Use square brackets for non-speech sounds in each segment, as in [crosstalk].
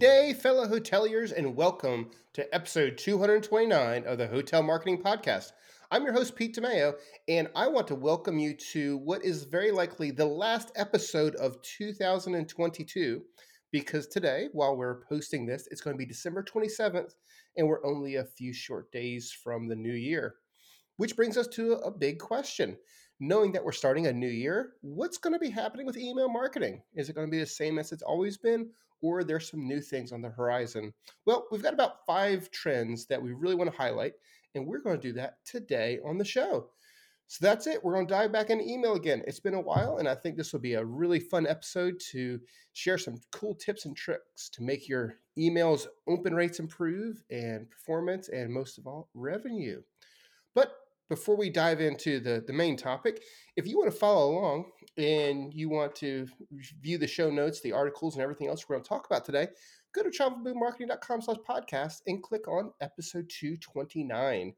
Day, fellow hoteliers, and welcome to episode 229 of the Hotel Marketing Podcast. I'm your host, Pete DiMaio, and I want to welcome you to what is very likely the last episode of 2022 because today, while we're posting this, it's going to be December 27th, and we're only a few short days from the new year. Which brings us to a big question. Knowing that we're starting a new year, what's going to be happening with email marketing? Is it going to be the same as it's always been, or there's some new things on the horizon? Well, we've got about five trends that we really want to highlight, and we're going to do that today on the show. So that's it. We're going to dive back into email again. It's been a while, and I think this will be a really fun episode to share some cool tips and tricks to make your emails open rates improve and performance, and most of all, revenue. But before we dive into the, the main topic, if you want to follow along and you want to view the show notes, the articles, and everything else we're going to talk about today, go to travelboommarketing.com slash podcast and click on episode 229.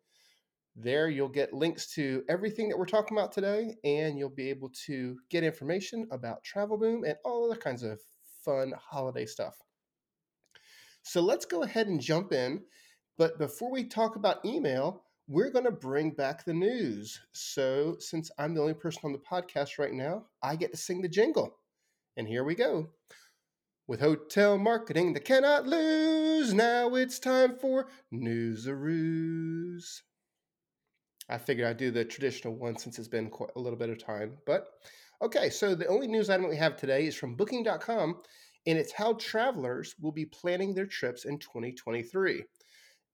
There you'll get links to everything that we're talking about today, and you'll be able to get information about Travel Boom and all other kinds of fun holiday stuff. So let's go ahead and jump in. But before we talk about email, we're going to bring back the news. So, since I'm the only person on the podcast right now, I get to sing the jingle. And here we go. With hotel marketing that cannot lose, now it's time for Newsaroos. I figured I'd do the traditional one since it's been quite a little bit of time. But okay, so the only news item we have today is from Booking.com, and it's how travelers will be planning their trips in 2023.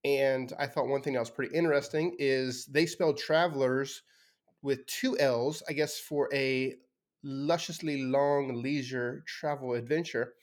And I thought one thing that was pretty interesting is they spelled travelers with two L's, I guess, for a lusciously long leisure travel adventure.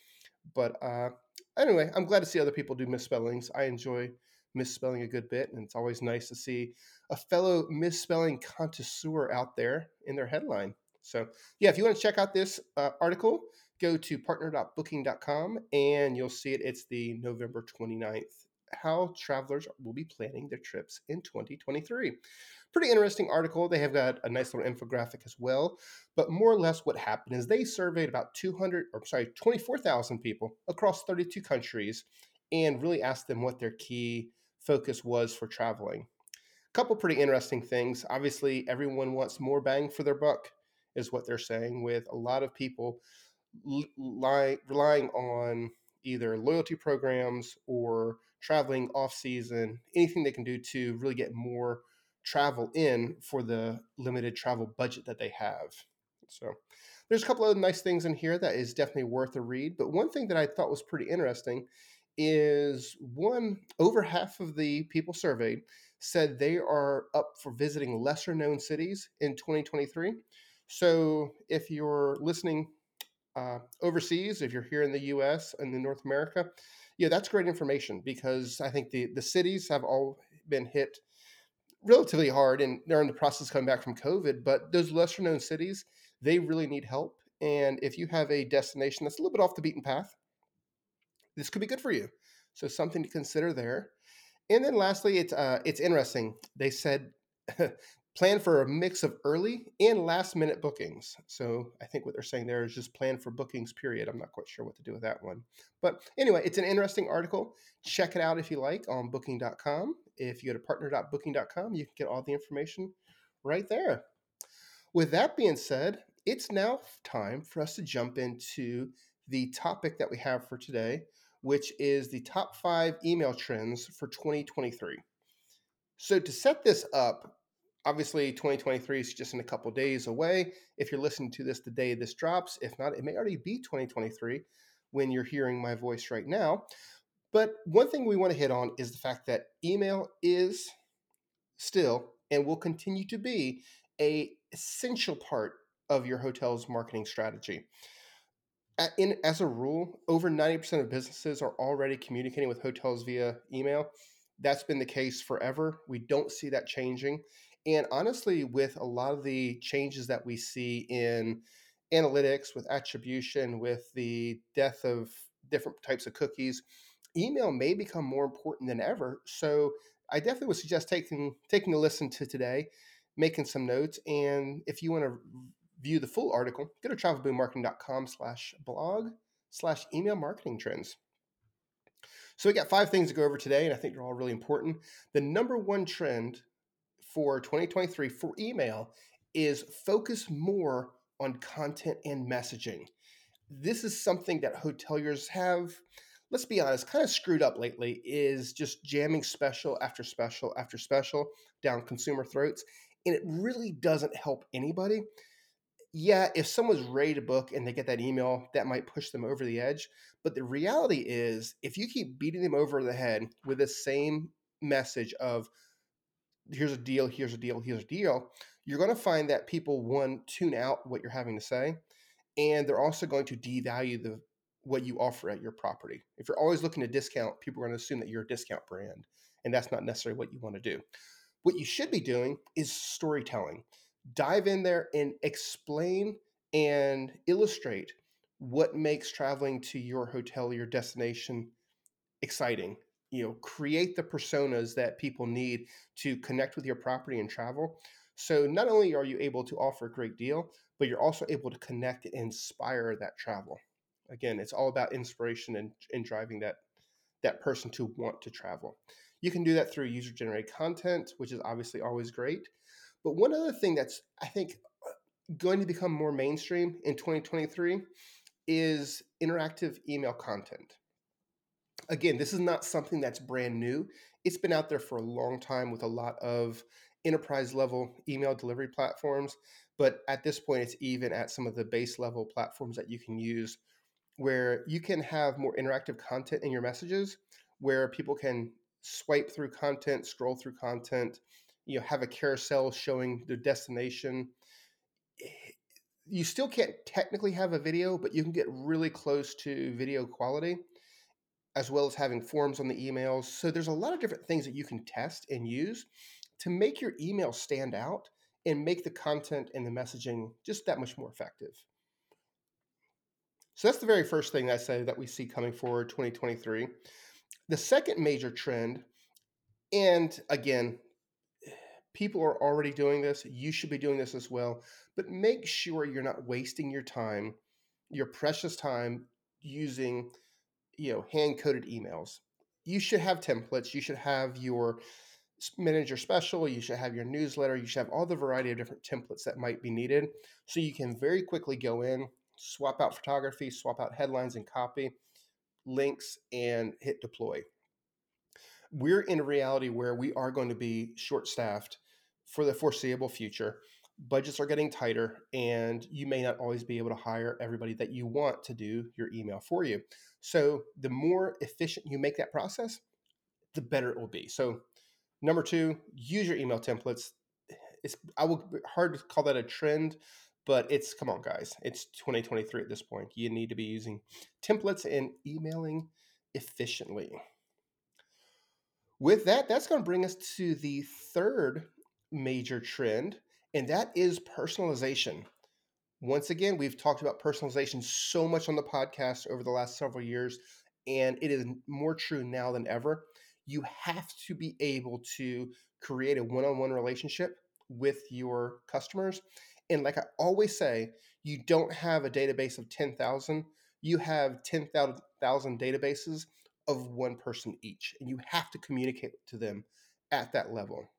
But uh, anyway, I'm glad to see other people do misspellings. I enjoy misspelling a good bit, and it's always nice to see a fellow misspelling connoisseur out there in their headline. So, yeah, if you want to check out this uh, article, go to partner.booking.com and you'll see it. It's the November 29th how travelers will be planning their trips in 2023. Pretty interesting article. They have got a nice little infographic as well. But more or less, what happened is they surveyed about 200, or sorry, 24,000 people across 32 countries and really asked them what their key focus was for traveling. A couple pretty interesting things. Obviously, everyone wants more bang for their buck, is what they're saying, with a lot of people li- relying on either loyalty programs or traveling off season, anything they can do to really get more travel in for the limited travel budget that they have. So there's a couple of nice things in here that is definitely worth a read. But one thing that I thought was pretty interesting is one over half of the people surveyed said they are up for visiting lesser known cities in 2023. So if you're listening uh, overseas, if you're here in the U.S. and in North America, yeah, that's great information because I think the the cities have all been hit relatively hard, and they're in the process coming back from COVID. But those lesser known cities, they really need help. And if you have a destination that's a little bit off the beaten path, this could be good for you. So something to consider there. And then lastly, it's uh, it's interesting. They said [laughs] plan for a mix of early and last minute bookings. So I think what they're saying there is just plan for bookings, period. I'm not quite sure what to do with that one. But anyway, it's an interesting article. Check it out if you like on booking.com. If you go to partner.booking.com, you can get all the information right there. With that being said, it's now time for us to jump into the topic that we have for today, which is the top five email trends for 2023. So, to set this up, obviously 2023 is just in a couple days away. If you're listening to this the day this drops if not it may already be 2023 when you're hearing my voice right now. But one thing we want to hit on is the fact that email is still and will continue to be a essential part of your hotel's marketing strategy. In, as a rule over 90% of businesses are already communicating with hotels via email. That's been the case forever. We don't see that changing and honestly, with a lot of the changes that we see in analytics, with attribution, with the death of different types of cookies, email may become more important than ever. So I definitely would suggest taking taking a listen to today, making some notes, and if you want to view the full article, go to travelboommarketing.com slash blog slash email marketing trends. So we got five things to go over today, and I think they're all really important. The number one trend for 2023 for email is focus more on content and messaging. This is something that hoteliers have, let's be honest, kind of screwed up lately, is just jamming special after special after special down consumer throats. And it really doesn't help anybody. Yeah, if someone's ready to book and they get that email, that might push them over the edge. But the reality is, if you keep beating them over the head with the same message of, here's a deal, here's a deal, here's a deal, you're going to find that people one tune out what you're having to say, and they're also going to devalue the what you offer at your property. If you're always looking to discount, people are going to assume that you're a discount brand, and that's not necessarily what you want to do. What you should be doing is storytelling. Dive in there and explain and illustrate what makes traveling to your hotel, your destination exciting you know create the personas that people need to connect with your property and travel. So not only are you able to offer a great deal but you're also able to connect and inspire that travel. Again it's all about inspiration and, and driving that that person to want to travel. You can do that through user generated content which is obviously always great. But one other thing that's i think uh, going to become more mainstream in 2023 is interactive email content again, this is not something that's brand new. It's been out there for a long time with a lot of enterprise level email delivery platforms. But at this point, it's even at some of the base level platforms that you can use where you can have more interactive content in your messages where people can swipe through content, scroll through content, you know, have a carousel showing the destination. Eh, you still can't technically have a video, but you can get really close to video quality as well as having forms on the emails. So there's a lot of different things that you can test and use to make your email stand out and make the content and the messaging just that much more effective. So that's the very first thing I say that we see coming forward 2023. The second major trend, and again, people are already doing this, you should be doing this as well, but make sure you're not wasting your time, your precious time using you know hand coded emails. You should have templates you should have your manager special you should have your newsletter you should have all the variety of different templates that might be needed. So you can very quickly go in swap out photography swap out headlines and copy links and hit deploy. We're in a reality where we are going to be short staffed for the foreseeable future budgets are getting tighter and you may not always be able to hire everybody that you want to do your email for you so the more efficient you make that process, the better it will be. So number two, use your email templates. It's I will hard to call that a trend, but it's come on guys, it's 2023 at this point. You need to be using templates and emailing efficiently. With that, that's going to bring us to the third major trend, and that is personalization. Once again, we've talked about personalization so much on the podcast over the last several years, and it is more true now than ever. You have to be able to create a one on one relationship with your customers. And like I always say, you don't have a database of 10,000, you have 10,000 databases of one person each, and you have to communicate to them at that level.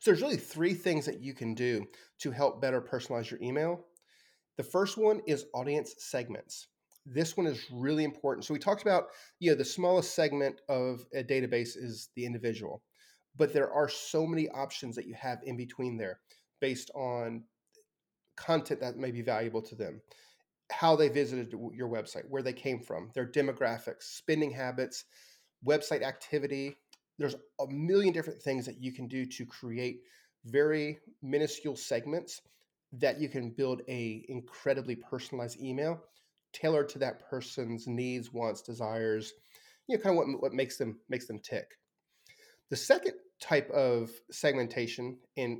So there's really three things that you can do to help better personalize your email. The first one is audience segments. This one is really important. So we talked about, you know, the smallest segment of a database is the individual, but there are so many options that you have in between there based on content that may be valuable to them, how they visited your website, where they came from, their demographics, spending habits, website activity, there's a million different things that you can do to create very minuscule segments that you can build a incredibly personalized email tailored to that person's needs wants desires you know kind of what, what makes them makes them tick. The second type of segmentation and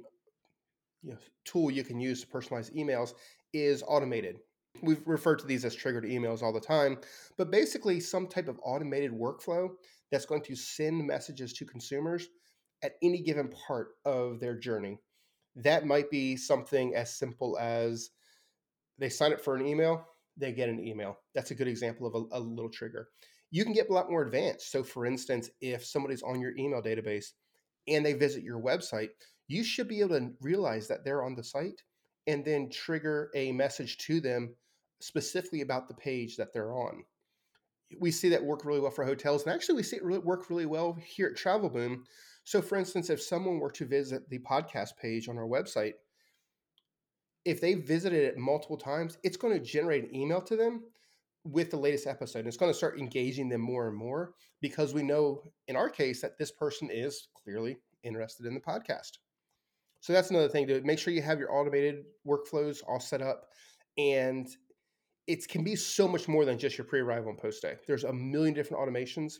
you know, tool you can use to personalize emails is automated. We've referred to these as triggered emails all the time but basically some type of automated workflow that's going to send messages to consumers at any given part of their journey. That might be something as simple as they sign up for an email, they get an email. That's a good example of a, a little trigger. you can get a lot more advanced. So, for instance, if somebody's on your email database and they visit your website, you should be able to realize that they're on the site and then trigger a message to them specifically about the page that they're on. We see that work really well for hotels, and actually, we see it really work really well here at Travel Boom. So, for instance, if someone were to visit the podcast page on our website, if they visited it multiple times, it's going to generate an email to them with the latest episode. And it's going to start engaging them more and more because we know in our case that this person is clearly interested in the podcast. So that's another thing to make sure you have your automated workflows all set up. And it can be so much more than just your pre-arrival and post day. There's a million different automations,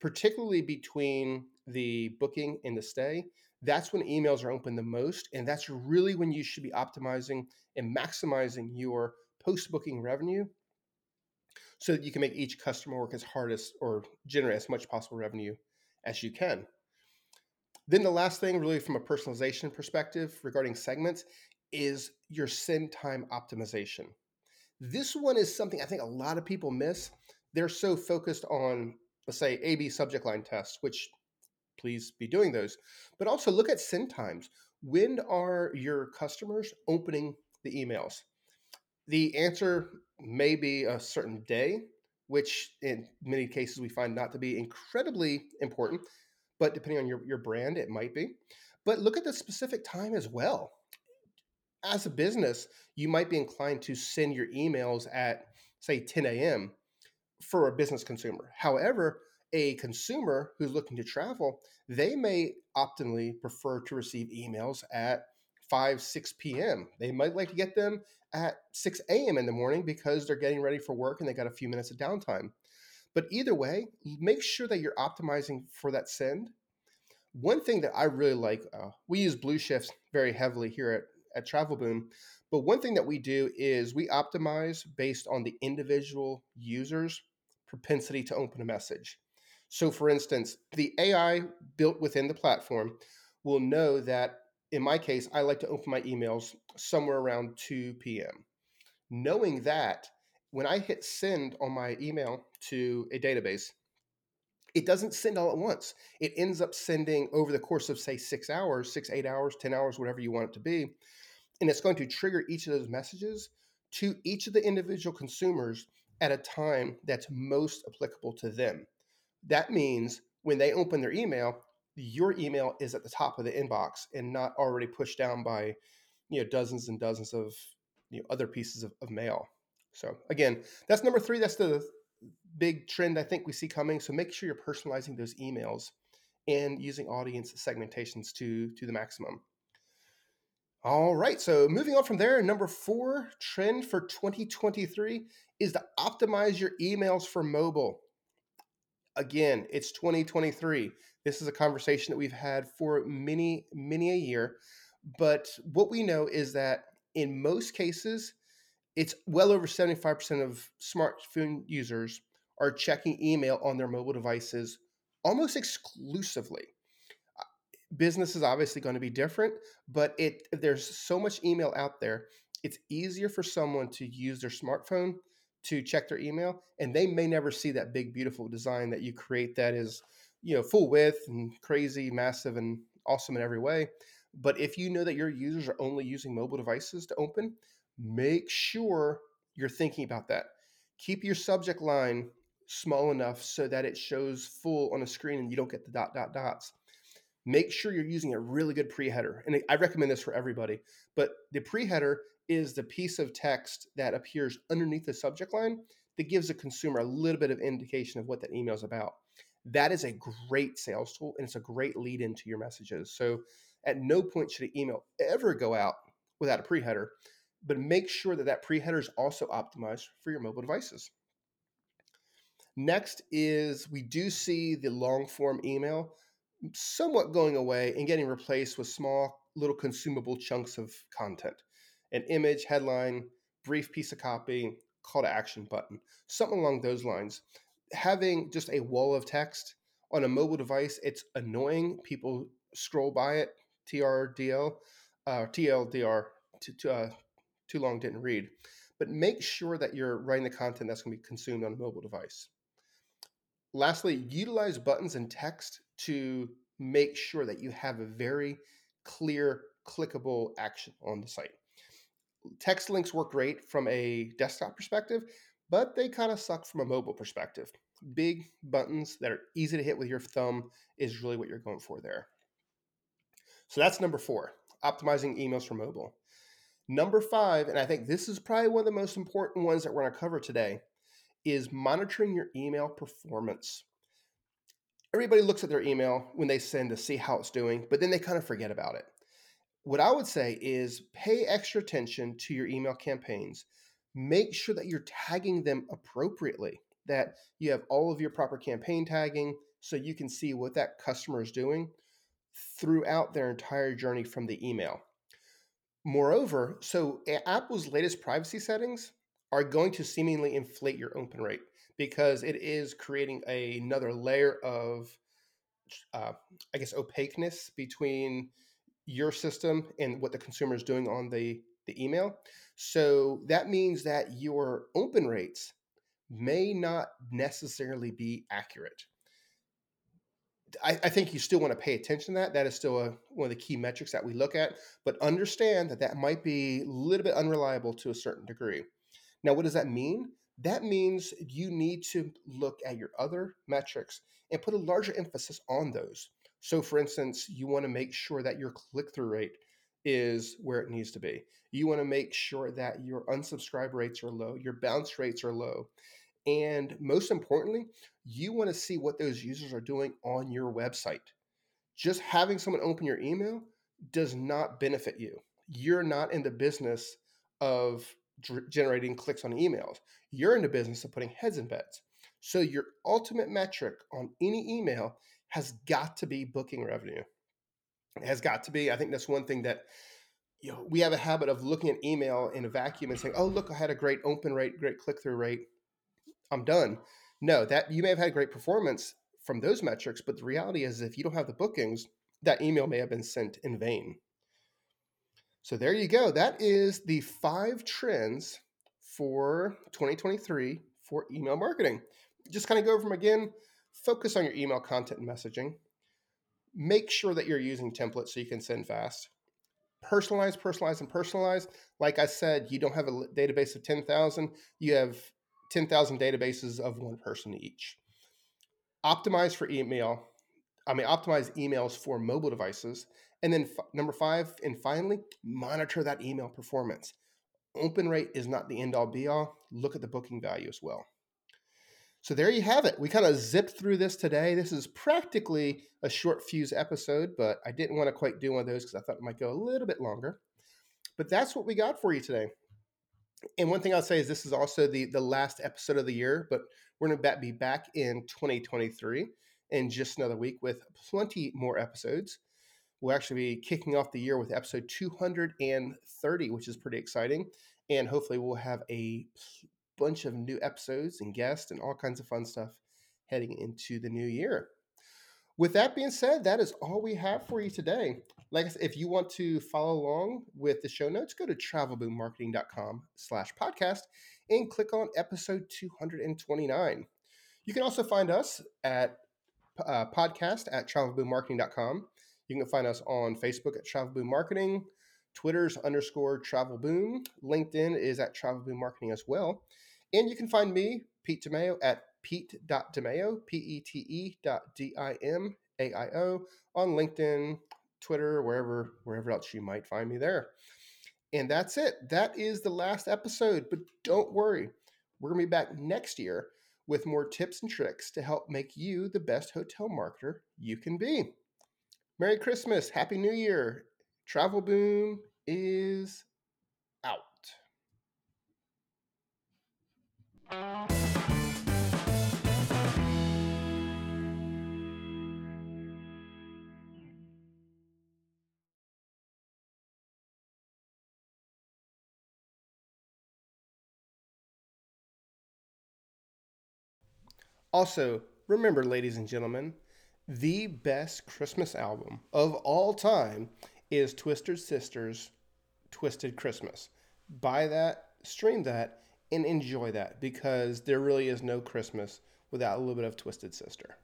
particularly between the booking and the stay. That's when emails are open the most, and that's really when you should be optimizing and maximizing your post-booking revenue so that you can make each customer work as hard as or generate as much possible revenue as you can. Then the last thing, really from a personalization perspective regarding segments, is your send time optimization. This one is something I think a lot of people miss. They're so focused on, let's say, AB subject line tests, which please be doing those. But also look at send times. When are your customers opening the emails? The answer may be a certain day, which in many cases we find not to be incredibly important, but depending on your, your brand, it might be. But look at the specific time as well. As a business, you might be inclined to send your emails at, say, 10 a.m. for a business consumer. However, a consumer who's looking to travel, they may optimally prefer to receive emails at 5, 6 p.m. They might like to get them at 6 a.m. in the morning because they're getting ready for work and they got a few minutes of downtime. But either way, make sure that you're optimizing for that send. One thing that I really like, uh, we use Blueshifts very heavily here at, at Travel Boom. But one thing that we do is we optimize based on the individual user's propensity to open a message. So, for instance, the AI built within the platform will know that in my case, I like to open my emails somewhere around 2 p.m. Knowing that when I hit send on my email to a database, it doesn't send all at once. It ends up sending over the course of, say, six hours, six, eight hours, 10 hours, whatever you want it to be. And it's going to trigger each of those messages to each of the individual consumers at a time that's most applicable to them. That means when they open their email, your email is at the top of the inbox and not already pushed down by you know dozens and dozens of you know other pieces of, of mail. So again that's number three. That's the big trend i think we see coming. So make sure you're personalizing those emails and using audience segmentations to to the maximum all right so moving on from there number four trend for 2023 is to optimize your emails for mobile again it's 2023 this is a conversation that we've had for many, many a year. But what we know is that in most cases, it's well over 75% of smartphone users are checking email on their mobile devices almost exclusively. Business is obviously going to be different, but it there's so much email out there, it's easier for someone to use their smartphone to check their email and they may never see that big beautiful design that you create that is you know full width and crazy massive and awesome in every way but if you know that your users are only using mobile devices to open make sure you're thinking about that. Keep your subject line small enough so that it shows full on a screen and you don't get the dot dot dots make sure you're using a really good pre-header and i recommend this for everybody but the pre-header is the piece of text that appears underneath the subject line that gives a consumer a little bit of indication of what that email is about that is a great sales tool and it's a great lead into your messages. So at no point should an email ever go out without a pre-header, but make sure that that pre-header is also optimized for your mobile devices. Next is we do see the long form email somewhat going away and getting replaced with small little consumable chunks of content. An image, headline, brief piece of copy, call to action button, something along those lines having just a wall of text on a mobile device, it's annoying. People scroll by it. TRDL, uh, TLDR, uh, too long didn't read. But make sure that you're writing the content that's going to be consumed on a mobile device. Lastly, utilize buttons and text to make sure that you have a very clear, clickable action on the site. Text links work great from a desktop perspective, but they kind of suck from a mobile perspective. Big buttons that are easy to hit with your thumb is really what you're going for there. So that's number four optimizing emails for mobile. Number five, and I think this is probably one of the most important ones that we're going to cover today, is monitoring your email performance. Everybody looks at their email when they send to see how it's doing, but then they kind of forget about it. What I would say is pay extra attention to your email campaigns. Make sure that you're tagging them appropriately, that you have all of your proper campaign tagging so you can see what that customer is doing throughout their entire journey from the email. Moreover, so eh, Apple's latest privacy settings are going to seemingly inflate your open rate because it is creating a, another layer of, uh, I guess, opaqueness between your system and what the consumer is doing on the, the email. So that means that your open rates may not necessarily be accurate. I, I, think you still want to pay attention to that. That is still a, one of the key metrics that we look at, but understand that that might be a little bit unreliable to a certain degree. Now, what does that mean? That means you need to look at your other metrics and put a larger emphasis on those. So, for instance, you want to make sure that your click through rate is where it needs to be. You want to make sure that your unsubscribe rates are low, your bounce rates are low, and most importantly, you want to see what those users are doing on your website. Just having someone open your email does not benefit you. You're not in the business of generating clicks on emails. You're in the business of putting heads in beds. So your ultimate metric on any email has got to be booking revenue. It has got to be. I think that's one thing that you know we have a habit of looking at email in a vacuum and saying, "Oh, look, I had a great open rate, great click through rate." I'm done. No, that you may have had great performance from those metrics, but the reality is if you don't have the bookings, that email may have been sent in vain. So there you go. That is the five trends for 2023 for email marketing. Just kind of go over them again. Focus on your email content and messaging. Make sure that you're using templates so you can send fast. Personalize, personalize, and personalize. Like I said, you don't have a database of 10,000. You have 10,000 databases of one person each. Optimize for email. I mean, optimize emails for mobile devices. And then f- number five, and finally, monitor that email performance. Open rate is not the end all be all. Look at the booking value as well. So there you have it. We kind of zipped through this today. This is practically a short fuse episode, but I didn't want to quite do one of those because I thought it might go a little bit longer. But that's what we got for you today and one thing I'll say is this is also the the last episode of the year, but we're going to be back in 2023 in just another week with plenty more episodes. We'll actually be kicking off the year with episode 230, which is pretty exciting, and hopefully we'll have a bunch of new episodes and guests and all kinds of fun stuff heading into the new year. With that being said, that is all we have for you today. Like I said, if you want to follow along with the show notes, go to travelboommarketing.com slash podcast and click on episode 229. You can also find us at uh, podcast at travelboommarketing.com. You can find us on Facebook at Travel Boom Marketing, Twitter's underscore Travel Boom, LinkedIn is at Travel Boom Marketing as well. And you can find me, Pete DiMaio, at pete.dimaio, P-E-T-E dot D-I-M-A-I-O on LinkedIn, Twitter, wherever wherever else you might find me there. And that's it. That is the last episode, but don't worry. We're going to be back next year with more tips and tricks to help make you the best hotel marketer you can be. Merry Christmas, Happy New Year. Travel Boom is Also, remember, ladies and gentlemen, the best Christmas album of all time is Twisted Sisters' Twisted Christmas. Buy that, stream that, and enjoy that because there really is no Christmas without a little bit of Twisted Sister.